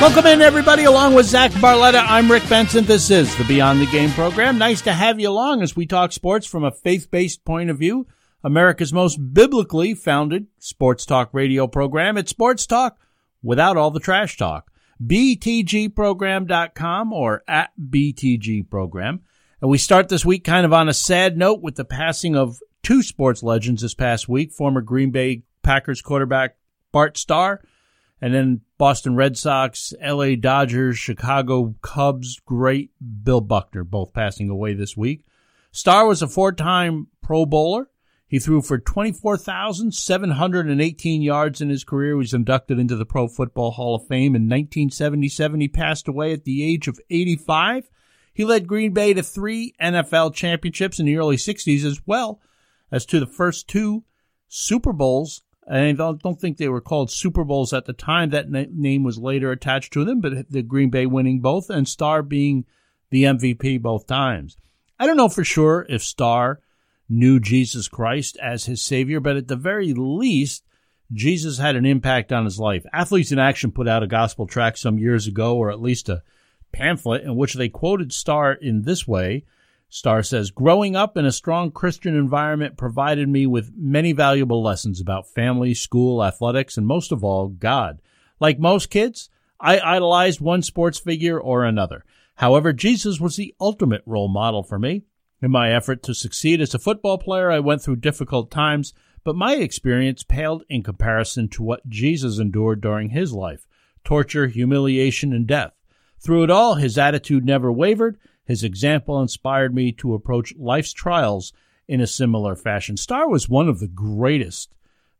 Welcome in, everybody, along with Zach Barletta. I'm Rick Benson. This is the Beyond the Game program. Nice to have you along as we talk sports from a faith-based point of view. America's most biblically founded sports talk radio program. It's sports talk without all the trash talk. BTGprogram.com or at BTGprogram. And we start this week kind of on a sad note with the passing of two sports legends this past week. Former Green Bay Packers quarterback Bart Starr and then Boston Red Sox, LA Dodgers, Chicago Cubs, great Bill Buckner, both passing away this week. Starr was a four time Pro Bowler. He threw for 24,718 yards in his career. He was inducted into the Pro Football Hall of Fame in 1977. He passed away at the age of 85. He led Green Bay to three NFL championships in the early 60s as well as to the first two Super Bowls I don't, don't think they were called Super Bowls at the time. That na- name was later attached to them, but the Green Bay winning both and Starr being the MVP both times. I don't know for sure if Starr knew Jesus Christ as his Savior, but at the very least, Jesus had an impact on his life. Athletes in Action put out a gospel tract some years ago, or at least a pamphlet, in which they quoted Starr in this way Starr says, growing up in a strong Christian environment provided me with many valuable lessons about family, school, athletics, and most of all, God. Like most kids, I idolized one sports figure or another. However, Jesus was the ultimate role model for me. In my effort to succeed as a football player, I went through difficult times, but my experience paled in comparison to what Jesus endured during his life torture, humiliation, and death. Through it all, his attitude never wavered, his example inspired me to approach life's trials in a similar fashion. Starr was one of the greatest,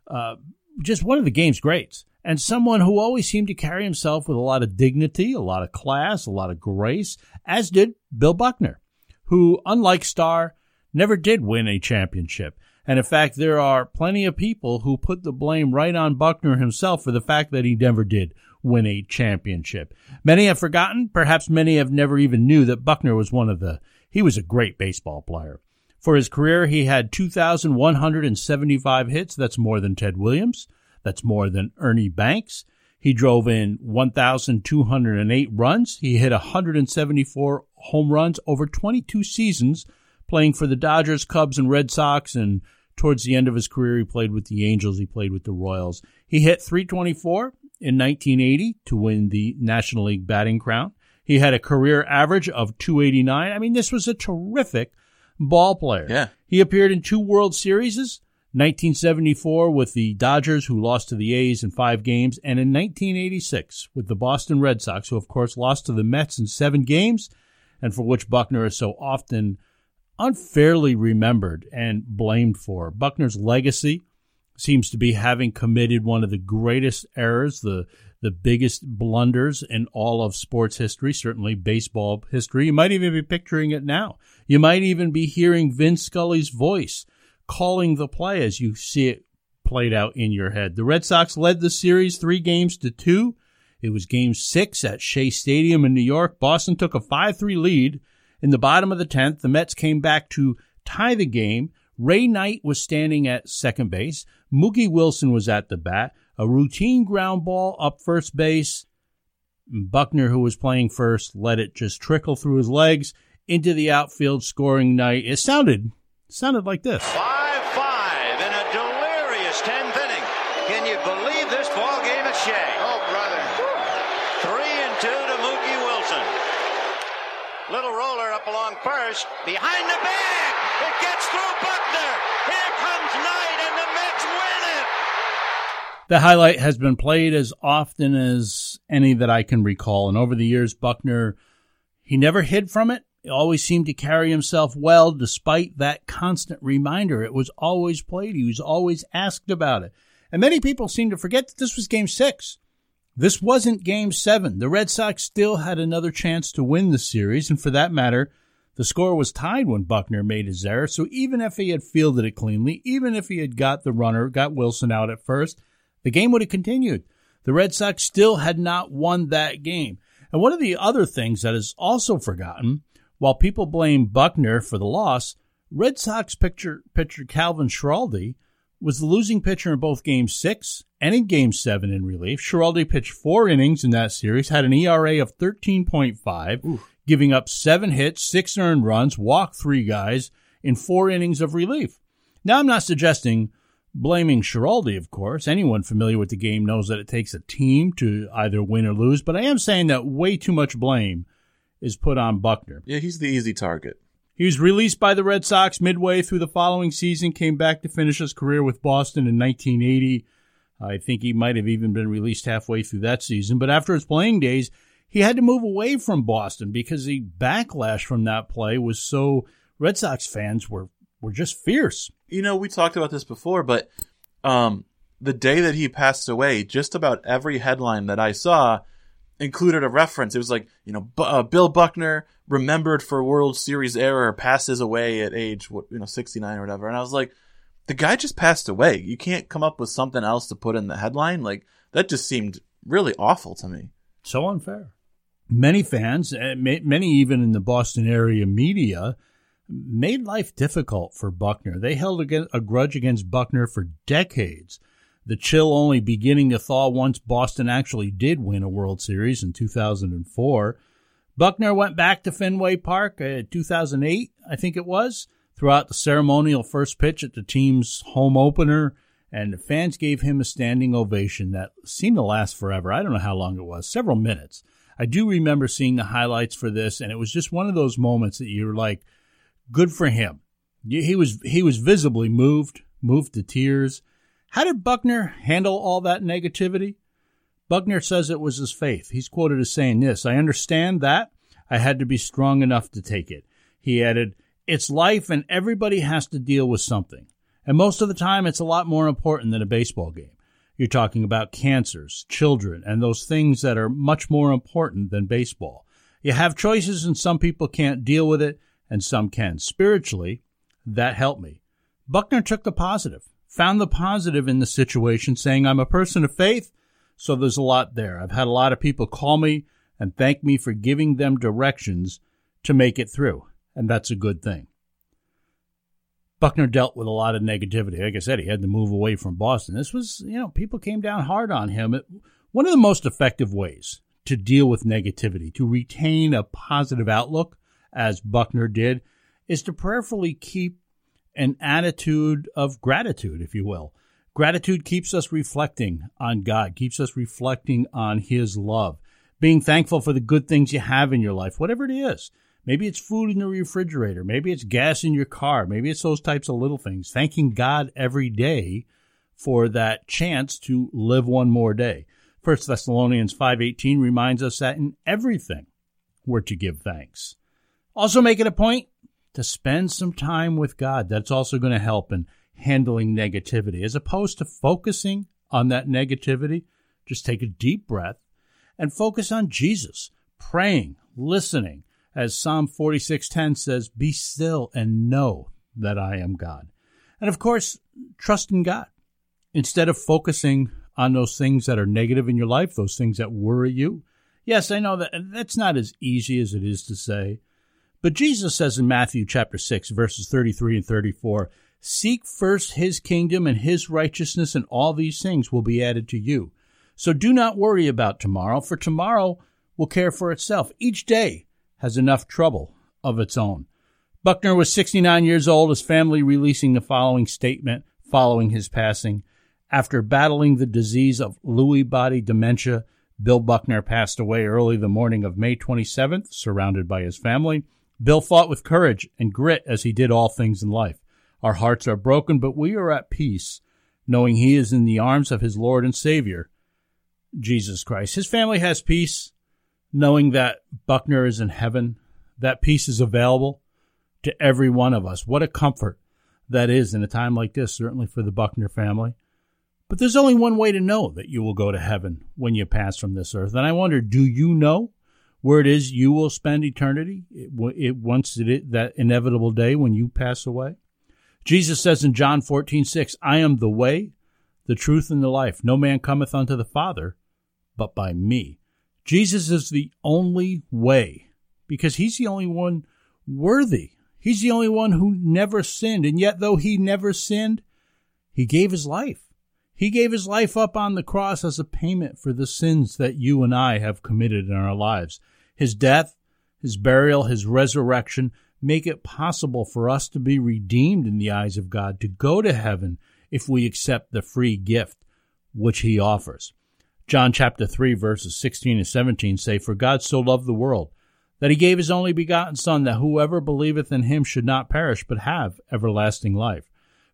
uh, just one of the game's greats, and someone who always seemed to carry himself with a lot of dignity, a lot of class, a lot of grace, as did Bill Buckner, who, unlike Starr, never did win a championship. And in fact, there are plenty of people who put the blame right on Buckner himself for the fact that he never did win a championship. Many have forgotten, perhaps many have never even knew that Buckner was one of the, he was a great baseball player. For his career, he had 2,175 hits. That's more than Ted Williams. That's more than Ernie Banks. He drove in 1,208 runs. He hit 174 home runs over 22 seasons, playing for the Dodgers, Cubs, and Red Sox. And towards the end of his career, he played with the Angels. He played with the Royals. He hit 324 in 1980 to win the National League batting crown. He had a career average of 289. I mean, this was a terrific ball player. Yeah. He appeared in two World Series, 1974 with the Dodgers, who lost to the A's in five games, and in 1986 with the Boston Red Sox, who of course lost to the Mets in seven games, and for which Buckner is so often unfairly remembered and blamed for. Buckner's legacy seems to be having committed one of the greatest errors, the the biggest blunders in all of sports history, certainly baseball history. You might even be picturing it now. You might even be hearing Vince Scully's voice calling the play as you see it played out in your head. The Red Sox led the series three games to two. It was game six at Shea Stadium in New York. Boston took a 5-3 lead. In the bottom of the 10th, the Mets came back to tie the game. Ray Knight was standing at second base. Mookie Wilson was at the bat. A routine ground ball up first base. Buckner, who was playing first, let it just trickle through his legs into the outfield, scoring Knight. It sounded sounded like this. Five five in a delirious tenth inning. Can you believe this ball game at Shea? Oh, brother. Three and two to Mookie Wilson. Little roller up along first, behind the bag. It gets through Buckner. Here comes Knight, and the Mets win it. The highlight has been played as often as any that I can recall. And over the years, Buckner, he never hid from it. He always seemed to carry himself well despite that constant reminder. It was always played. He was always asked about it. And many people seem to forget that this was game six. This wasn't game seven. The Red Sox still had another chance to win the series. And for that matter, The score was tied when Buckner made his error, so even if he had fielded it cleanly, even if he had got the runner, got Wilson out at first, the game would have continued. The Red Sox still had not won that game. And one of the other things that is also forgotten, while people blame Buckner for the loss, Red Sox pitcher, pitcher Calvin Schiraldi was the losing pitcher in both Game 6 and in Game 7 in relief. Schiraldi pitched four innings in that series, had an ERA of 13.5, giving up seven hits, six earned runs, walked three guys in four innings of relief. Now, I'm not suggesting blaming Schiraldi, of course. Anyone familiar with the game knows that it takes a team to either win or lose, but I am saying that way too much blame is put on Buckner. Yeah, he's the easy target. He was released by the Red Sox midway through the following season, came back to finish his career with Boston in 1980. I think he might have even been released halfway through that season. But after his playing days, he had to move away from Boston because the backlash from that play was so Red Sox fans were were just fierce. You know, we talked about this before, but um, the day that he passed away, just about every headline that I saw included a reference. It was like, you know, B- uh, Bill Buckner remembered for World Series error passes away at age, you know, 69 or whatever. And I was like, the guy just passed away. You can't come up with something else to put in the headline. Like, that just seemed really awful to me. So unfair. Many fans, eh, many even in the Boston area media, made life difficult for Buckner. They held a grudge against Buckner for decades the chill only beginning to thaw once Boston actually did win a World Series in 2004. Buckner went back to Fenway Park uh, in 2008, I think it was, throughout the ceremonial first pitch at the team's home opener, and the fans gave him a standing ovation that seemed to last forever. I don't know how long it was, several minutes. I do remember seeing the highlights for this, and it was just one of those moments that you're like, good for him. He was he was visibly moved, moved to tears. How did Buckner handle all that negativity? Buckner says it was his faith. He's quoted as saying this I understand that. I had to be strong enough to take it. He added, It's life and everybody has to deal with something. And most of the time, it's a lot more important than a baseball game. You're talking about cancers, children, and those things that are much more important than baseball. You have choices, and some people can't deal with it, and some can. Spiritually, that helped me. Buckner took the positive found the positive in the situation, saying, I'm a person of faith, so there's a lot there. I've had a lot of people call me and thank me for giving them directions to make it through, and that's a good thing. Buckner dealt with a lot of negativity. Like I said, he had to move away from Boston. This was, you know, people came down hard on him. It, one of the most effective ways to deal with negativity, to retain a positive outlook, as Buckner did, is to prayerfully keep an attitude of gratitude, if you will. Gratitude keeps us reflecting on God, keeps us reflecting on His love, being thankful for the good things you have in your life, whatever it is. Maybe it's food in the refrigerator. Maybe it's gas in your car. Maybe it's those types of little things. Thanking God every day for that chance to live one more day. First Thessalonians 5:18 reminds us that in everything we're to give thanks. Also make it a point to spend some time with God. That's also going to help in handling negativity. As opposed to focusing on that negativity, just take a deep breath and focus on Jesus, praying, listening. As Psalm 46:10 says, "Be still and know that I am God." And of course, trust in God. Instead of focusing on those things that are negative in your life, those things that worry you. Yes, I know that that's not as easy as it is to say, but Jesus says in Matthew chapter 6, verses 33 and 34, Seek first his kingdom and his righteousness, and all these things will be added to you. So do not worry about tomorrow, for tomorrow will care for itself. Each day has enough trouble of its own. Buckner was 69 years old, his family releasing the following statement following his passing. After battling the disease of Lewy body dementia, Bill Buckner passed away early the morning of May 27th, surrounded by his family. Bill fought with courage and grit as he did all things in life. Our hearts are broken, but we are at peace, knowing he is in the arms of his Lord and Savior, Jesus Christ. His family has peace, knowing that Buckner is in heaven. That peace is available to every one of us. What a comfort that is in a time like this, certainly for the Buckner family. But there's only one way to know that you will go to heaven when you pass from this earth. And I wonder, do you know? Where it is you will spend eternity it, it, once that inevitable day when you pass away. Jesus says in John 14, 6, I am the way, the truth, and the life. No man cometh unto the Father but by me. Jesus is the only way because he's the only one worthy. He's the only one who never sinned. And yet, though he never sinned, he gave his life. He gave his life up on the cross as a payment for the sins that you and I have committed in our lives. His death, his burial, his resurrection make it possible for us to be redeemed in the eyes of God, to go to heaven if we accept the free gift which he offers. John chapter 3 verses 16 and 17 say, For God so loved the world that he gave his only begotten Son, that whoever believeth in him should not perish, but have everlasting life.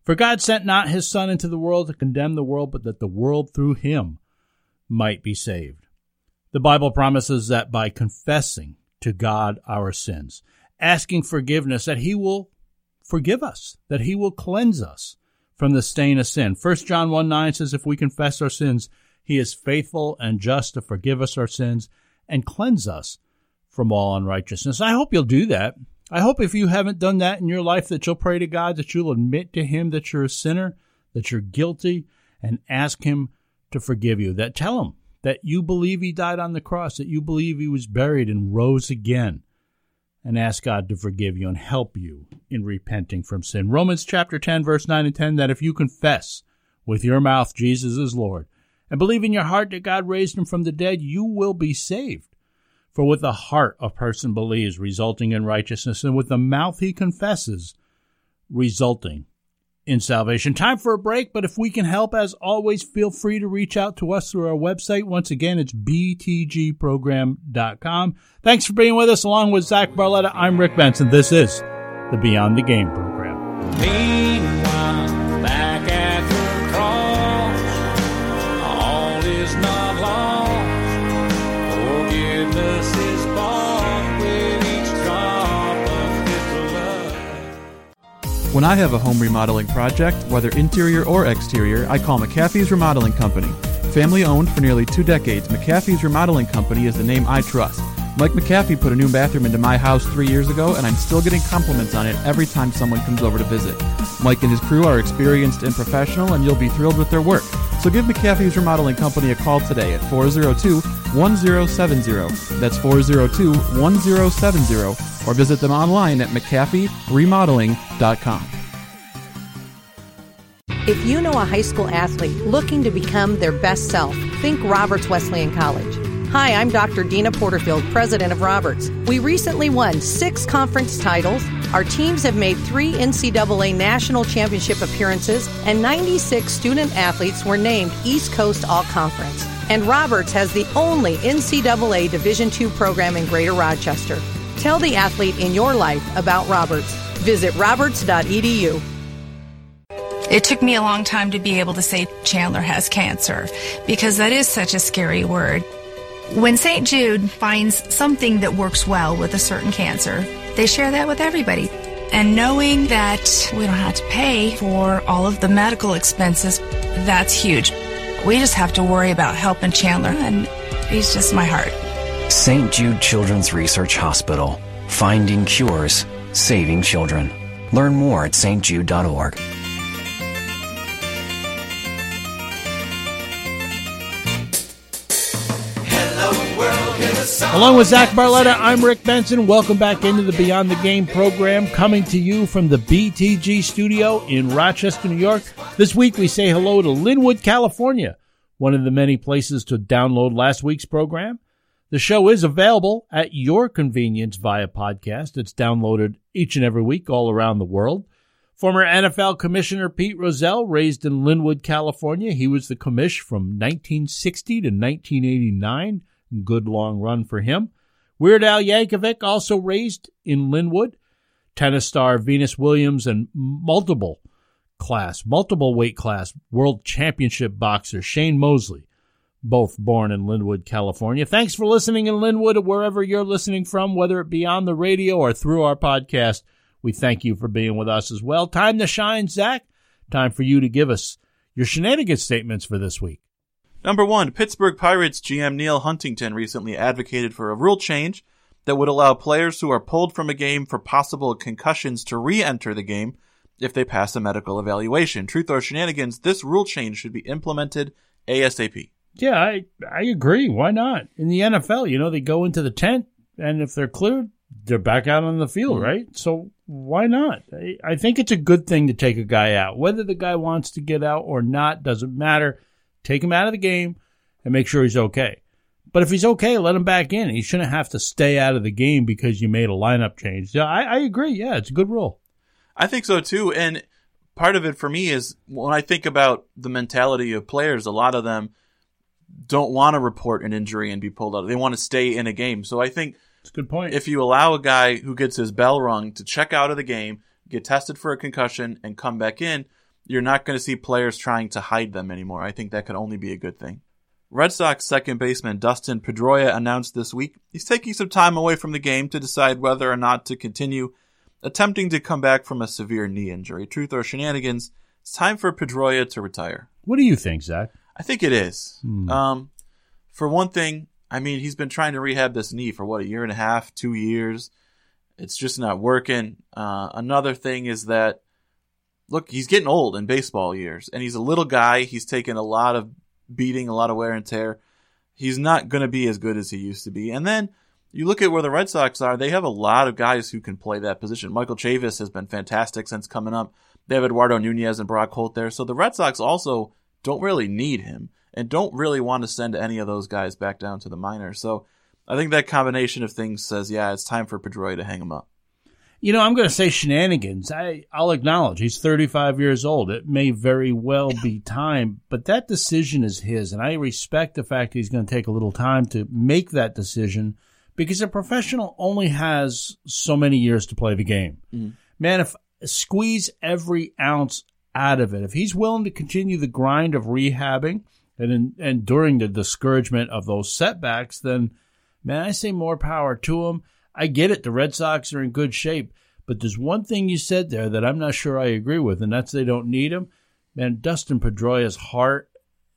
For God sent not his Son into the world to condemn the world, but that the world through him might be saved. The Bible promises that by confessing to God our sins, asking forgiveness, that he will forgive us, that he will cleanse us from the stain of sin. 1 John 1 9 says, If we confess our sins, he is faithful and just to forgive us our sins and cleanse us from all unrighteousness. I hope you'll do that. I hope if you haven't done that in your life that you'll pray to God, that you'll admit to Him that you're a sinner, that you're guilty, and ask Him to forgive you. That tell Him that you believe He died on the cross, that you believe He was buried and rose again, and ask God to forgive you and help you in repenting from sin. Romans chapter 10, verse 9 and 10, that if you confess with your mouth Jesus is Lord, and believe in your heart that God raised Him from the dead, you will be saved. For with the heart a person believes, resulting in righteousness, and with the mouth he confesses, resulting in salvation. Time for a break, but if we can help, as always, feel free to reach out to us through our website. Once again, it's btgprogram.com. Thanks for being with us, along with Zach Barletta. I'm Rick Benson. This is the Beyond the Game program. Meanwhile, When I have a home remodeling project, whether interior or exterior, I call McAfee's Remodeling Company. Family owned for nearly two decades, McAfee's Remodeling Company is the name I trust. Mike McAfee put a new bathroom into my house three years ago, and I'm still getting compliments on it every time someone comes over to visit. Mike and his crew are experienced and professional, and you'll be thrilled with their work. So give McAfee's Remodeling Company a call today at 402 1070. That's 402 1070, or visit them online at McAfeeRemodeling.com. If you know a high school athlete looking to become their best self, think Roberts Wesleyan College. Hi, I'm Dr. Deana Porterfield, president of Roberts. We recently won six conference titles. Our teams have made three NCAA national championship appearances, and 96 student athletes were named East Coast All Conference. And Roberts has the only NCAA Division II program in Greater Rochester. Tell the athlete in your life about Roberts. Visit roberts.edu. It took me a long time to be able to say Chandler has cancer because that is such a scary word. When St. Jude finds something that works well with a certain cancer, they share that with everybody. And knowing that we don't have to pay for all of the medical expenses, that's huge. We just have to worry about helping Chandler, and he's just my heart. St. Jude Children's Research Hospital. Finding cures, saving children. Learn more at stjude.org. Along with Zach Barletta, I'm Rick Benson. Welcome back into the Beyond the Game program, coming to you from the BTG studio in Rochester, New York. This week we say hello to Lynwood, California, one of the many places to download last week's program. The show is available at your convenience via podcast. It's downloaded each and every week all around the world. Former NFL Commissioner Pete Rozelle, raised in Lynwood, California. He was the commish from 1960 to 1989. Good long run for him. Weird Al Yankovic, also raised in Lynwood. Tennis star Venus Williams and multiple class, multiple weight class world championship boxer Shane Mosley, both born in Lynwood, California. Thanks for listening in Lynwood or wherever you're listening from, whether it be on the radio or through our podcast. We thank you for being with us as well. Time to shine, Zach. Time for you to give us your shenanigans statements for this week. Number one, Pittsburgh Pirates GM Neal Huntington recently advocated for a rule change that would allow players who are pulled from a game for possible concussions to re-enter the game if they pass a medical evaluation. Truth or shenanigans, this rule change should be implemented ASAP. Yeah, I I agree. Why not? In the NFL, you know, they go into the tent, and if they're cleared, they're back out on the field, mm-hmm. right? So why not? I, I think it's a good thing to take a guy out. Whether the guy wants to get out or not doesn't matter. Take him out of the game and make sure he's okay. But if he's okay, let him back in. He shouldn't have to stay out of the game because you made a lineup change. Yeah, I, I agree. Yeah, it's a good rule. I think so too. And part of it for me is when I think about the mentality of players, a lot of them don't want to report an injury and be pulled out. They want to stay in a game. So I think It's a good point. if you allow a guy who gets his bell rung to check out of the game, get tested for a concussion, and come back in, you're not going to see players trying to hide them anymore. I think that could only be a good thing. Red Sox second baseman Dustin Pedroia announced this week he's taking some time away from the game to decide whether or not to continue attempting to come back from a severe knee injury. Truth or shenanigans, it's time for Pedroia to retire. what do you think, Zach? I think it is. Um, for one thing, I mean, he's been trying to rehab this knee for what, a year and a half, two years. It's just not working. Uh, another thing is that, look, he's getting old in baseball years, and he's a little guy. He's taken a lot of beating, a lot of wear and tear. He's not going to be as good as he used to be. And then you look at where the Red Sox are, they have a lot of guys who can play that position. Michael Chavis has been fantastic since coming up. They have Eduardo Nunez and Brock Holt there. So the Red Sox also don't really need him and don't really want to send any of those guys back down to the minors. So I think that combination of things says, yeah, it's time for Pedroia to hang him up. You know, I'm going to say shenanigans. I, I'll acknowledge he's 35 years old. It may very well be time, but that decision is his. And I respect the fact that he's going to take a little time to make that decision because a professional only has so many years to play the game. Mm-hmm. Man, if squeeze every ounce out of it, if he's willing to continue the grind of rehabbing and en- enduring the discouragement of those setbacks, then man, I say more power to him. I get it. The Red Sox are in good shape. But there's one thing you said there that I'm not sure I agree with, and that's they don't need him. Man, Dustin Pedroia's heart,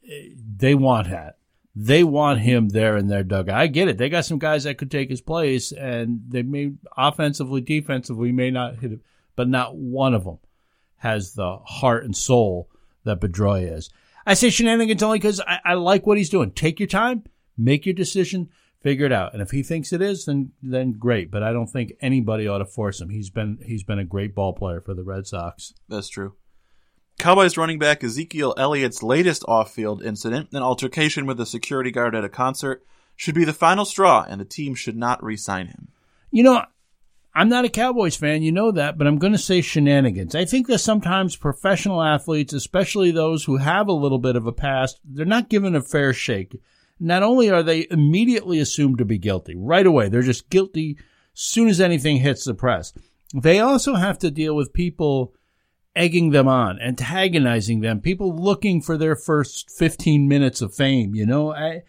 eh, they want that. They want him there in their dugout. I get it. They got some guys that could take his place, and they may offensively, defensively may not hit it, but not one of them has the heart and soul that Pedroia is. I say shenanigans only because I, I like what he's doing. Take your time, make your decision, figure it out. And if he thinks it is, then then great. But I don't think anybody ought to force him. He's been he's been a great ball player for the Red Sox. That's true. Cowboys running back Ezekiel Elliott's latest off field incident, an altercation with a security guard at a concert, should be the final straw, and the team should not re sign him. You know, I'm not a Cowboys fan, you know that, but I'm going to say shenanigans. I think that sometimes professional athletes, especially those who have a little bit of a past, they're not given a fair shake. Not only are they immediately assumed to be guilty right away, they're just guilty soon as anything hits the press. They also have to deal with people egging them on, antagonizing them, people looking for their first 15 minutes of fame. You know, I,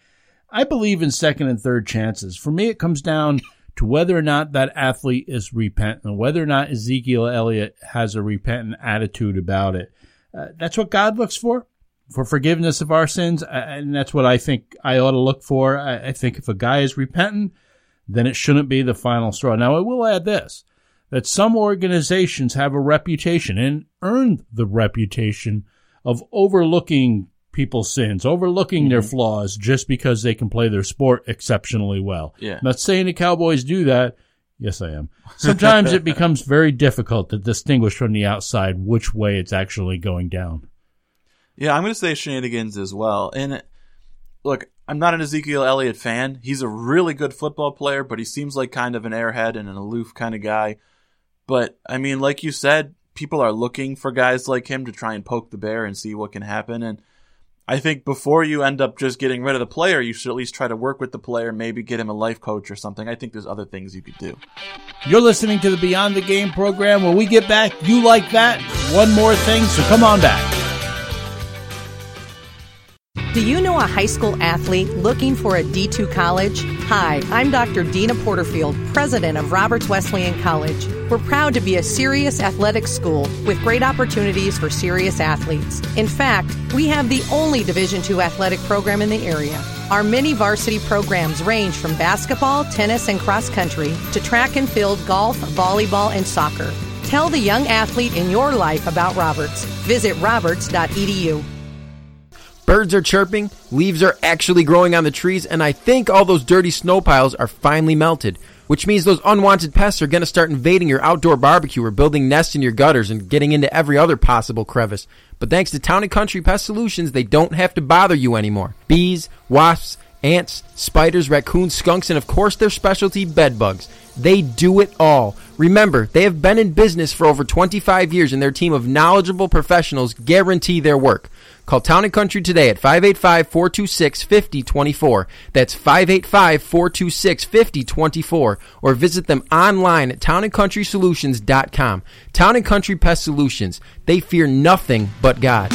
I believe in second and third chances. For me, it comes down to whether or not that athlete is repentant, whether or not Ezekiel Elliott has a repentant attitude about it. Uh, that's what God looks for, for forgiveness of our sins. And that's what I think I ought to look for. I, think if a guy is repentant, then it shouldn't be the final straw. Now, I will add this that some organizations have a reputation and earned the reputation of overlooking people's sins, overlooking their mm-hmm. flaws just because they can play their sport exceptionally well. Yeah. Not saying the Cowboys do that. Yes, I am. Sometimes it becomes very difficult to distinguish from the outside which way it's actually going down. Yeah, I'm going to say shenanigans as well. And look, I'm not an Ezekiel Elliott fan. He's a really good football player, but he seems like kind of an airhead and an aloof kind of guy. But I mean, like you said, people are looking for guys like him to try and poke the bear and see what can happen. And I think before you end up just getting rid of the player, you should at least try to work with the player, maybe get him a life coach or something. I think there's other things you could do. You're listening to the Beyond the Game program. When we get back, you like that? One more thing, so come on back. Do you know a high school athlete looking for a D2 college? Hi, I'm Dr. Deana Porterfield, president of Roberts Wesleyan College. We're proud to be a serious athletic school with great opportunities for serious athletes. In fact, we have the only Division II athletic program in the area. Our many varsity programs range from basketball, tennis, and cross country to track and field, golf, volleyball, and soccer. Tell the young athlete in your life about Roberts. Visit roberts.edu. Birds are chirping, leaves are actually growing on the trees, and I think all those dirty snow piles are finally melted. Which means those unwanted pests are going to start invading your outdoor barbecue or building nests in your gutters and getting into every other possible crevice. But thanks to Town and Country Pest Solutions, they don't have to bother you anymore. Bees, wasps, ants, spiders, raccoons, skunks, and of course their specialty bed bugs. They do it all. Remember, they have been in business for over 25 years and their team of knowledgeable professionals guarantee their work. Call Town and Country today at 585-426-5024. That's 585-426-5024 or visit them online at townandcountrysolutions.com. Town and Country Pest Solutions. They fear nothing but God.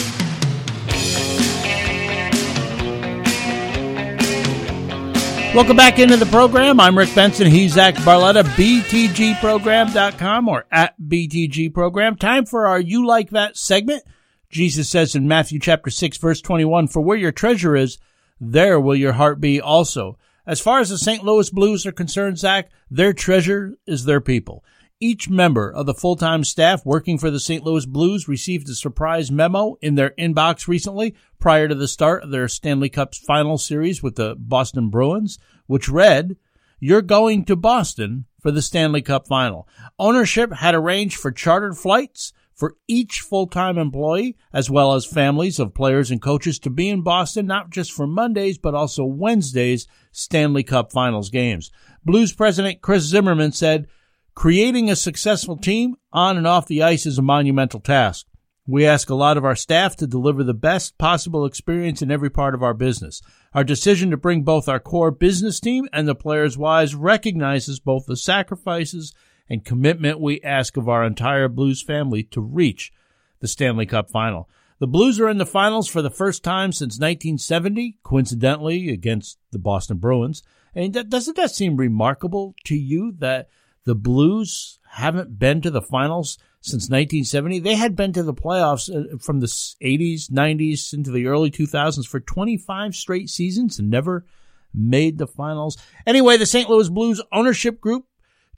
Welcome back into the program. I'm Rick Benson. He's Zach Barletta, BTGprogram.com or at btgprogram. Time for our You Like That segment. Jesus says in Matthew chapter 6 verse 21, For where your treasure is, there will your heart be also. As far as the St. Louis Blues are concerned, Zach, their treasure is their people. Each member of the full-time staff working for the St. Louis Blues received a surprise memo in their inbox recently prior to the start of their Stanley Cup final series with the Boston Bruins, which read, You're going to Boston for the Stanley Cup final. Ownership had arranged for chartered flights for each full-time employee as well as families of players and coaches to be in Boston not just for Mondays but also Wednesdays Stanley Cup Finals games. Blues president Chris Zimmerman said, Creating a successful team on and off the ice is a monumental task. We ask a lot of our staff to deliver the best possible experience in every part of our business. Our decision to bring both our core business team and the players' wives recognizes both the sacrifices and commitment we ask of our entire Blues family to reach the Stanley Cup final. The Blues are in the finals for the first time since 1970, coincidentally against the Boston Bruins. And that, doesn't that seem remarkable to you that the Blues haven't been to the finals since 1970. They had been to the playoffs uh, from the 80s, 90s into the early 2000s for 25 straight seasons and never made the finals. Anyway, the St. Louis Blues ownership group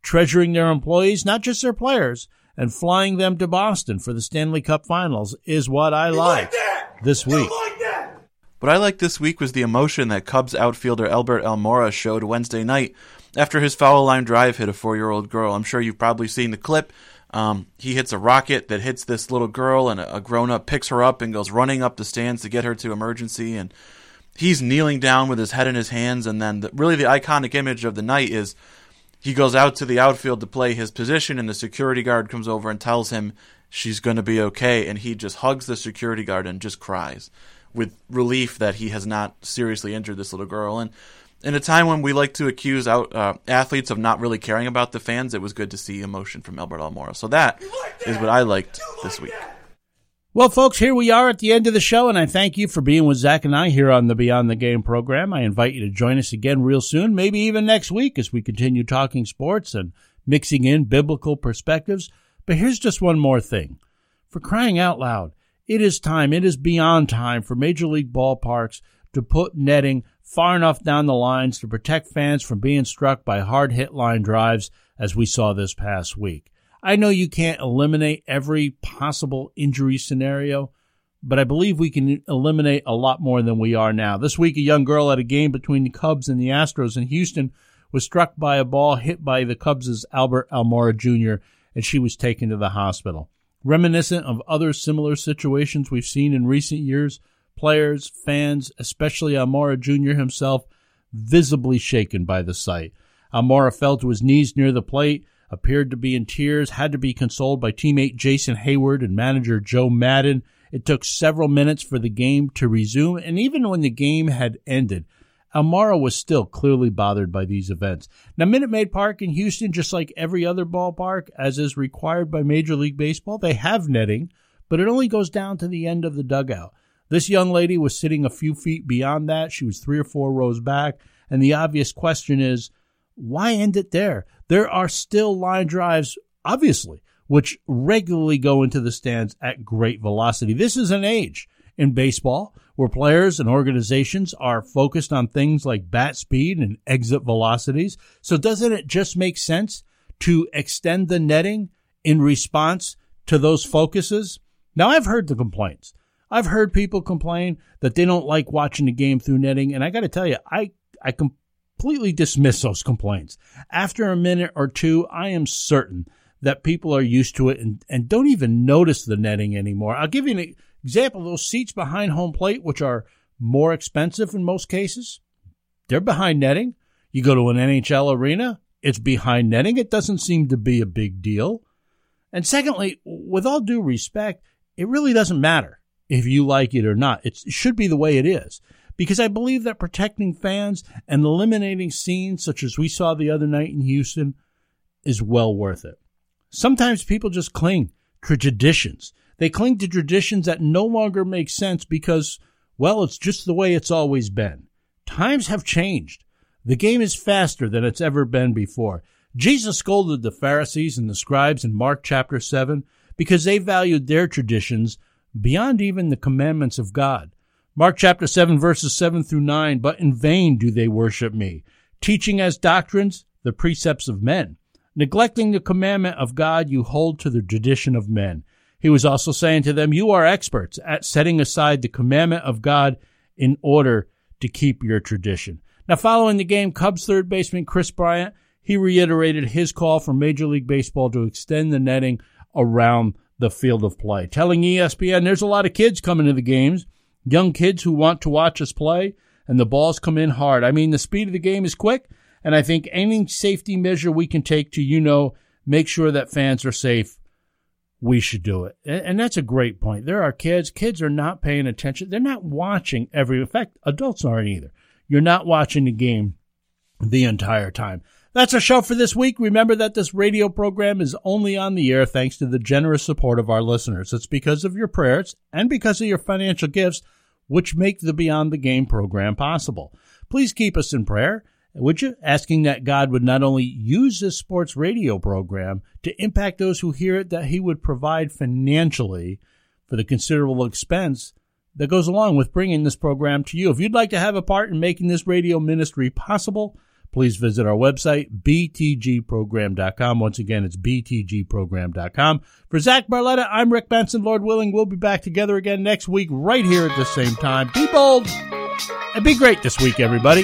treasuring their employees, not just their players, and flying them to Boston for the Stanley Cup finals is what I like, like this week. Like what I liked this week was the emotion that Cubs outfielder Albert Almora showed Wednesday night after his foul line drive hit a four year old girl. I'm sure you've probably seen the clip. Um, he hits a rocket that hits this little girl, and a, a grown up picks her up and goes running up the stands to get her to emergency. And he's kneeling down with his head in his hands. And then, the, really, the iconic image of the night is he goes out to the outfield to play his position, and the security guard comes over and tells him she's going to be okay. And he just hugs the security guard and just cries with relief that he has not seriously injured this little girl. And in a time when we like to accuse out uh, athletes of not really caring about the fans, it was good to see emotion from Albert Almora. So that, like is what I liked like this week. That. Well, folks, here we are at the end of the show, and I thank you for being with Zach and I here on the Beyond the Game program. I invite you to join us again real soon, maybe even next week as we continue talking sports and mixing in biblical perspectives. But here's just one more thing. For crying out loud, it is time, it is beyond time for Major League ballparks to put netting far enough down the lines to protect fans from being struck by hard hit line drives as we saw this past week. I know you can't eliminate every possible injury scenario, but I believe we can eliminate a lot more than we are now. This week, a young girl at a game between the Cubs and the Astros in Houston was struck by a ball hit by the Cubs' Albert Almora Jr., and she was taken to the hospital. Reminiscent of other similar situations we've seen in recent years, players, fans, especially Almora Jr. himself, visibly shaken by the sight. Almora fell to his knees near the plate, appeared to be in tears, had to be consoled by teammate Jason Heyward and manager Joe Maddon. It took several minutes for the game to resume, and even when the game had ended, Almora was still clearly bothered by these events. Now, Minute Maid Park in Houston, just like every other ballpark, as is required by Major League Baseball, they have netting, but it only goes down to the end of the dugout. This young lady was sitting a few feet beyond that. She was three or four rows back. And the obvious question is, why end it there? There are still line drives, obviously, which regularly go into the stands at great velocity. This is an age in baseball where players and organizations are focused on things like bat speed and exit velocities. So doesn't it just make sense to extend the netting in response to those focuses? Now I've heard the complaints. I've heard people complain that they don't like watching the game through netting. And I got to tell you, I, I completely dismiss those complaints. After a minute or two, I am certain that people are used to it and, and don't even notice the netting anymore. I'll give you an example. Those seats behind home plate, which are more expensive in most cases, they're behind netting. You go to an NHL arena, it's behind netting. It doesn't seem to be a big deal. And secondly, with all due respect, it really doesn't matter if you like it or not. It should be the way it is. Because I believe that protecting fans and eliminating scenes such as we saw the other night in Houston is well worth it. Sometimes people just cling to traditions. They cling to traditions that no longer make sense because, well, it's just the way it's always been. Times have changed. The game is faster than it's ever been before. Jesus scolded the Pharisees and the scribes in Mark chapter 7 because they valued their traditions beyond even the commandments of God. Mark chapter 7 verses 7 through 9, but in vain do they worship me, teaching as doctrines the precepts of men. Neglecting the commandment of God, you hold to the tradition of men. He was also saying to them, You are experts at setting aside the commandment of God in order to keep your tradition. Now, following the game, Cubs third baseman Kris Bryant, he reiterated his call for Major League Baseball to extend the netting around the field of play, telling ESPN there's a lot of kids coming to the games, young kids who want to watch us play, and the balls come in hard. I mean, the speed of the game is quick, and I think any safety measure we can take to, you know, make sure that fans are safe, we should do it. And that's a great point. There are kids, kids are not paying attention. They're not watching every, in fact, adults aren't either. You're not watching the game the entire time. That's our show for this week. Remember that this radio program is only on the air thanks to the generous support of our listeners. It's because of your prayers and because of your financial gifts, which make the Beyond the Game program possible. Please keep us in prayer, would you? Asking that God would not only use this sports radio program to impact those who hear it, that He would provide financially for the considerable expense that goes along with bringing this program to you. If you'd like to have a part in making this radio ministry possible, please visit our website, btgprogram.com. Once again, it's btgprogram.com. For Zach Barletta, I'm Rick Benson. Lord willing, we'll be back together again next week, right here at the same time. Be bold and be great this week, everybody.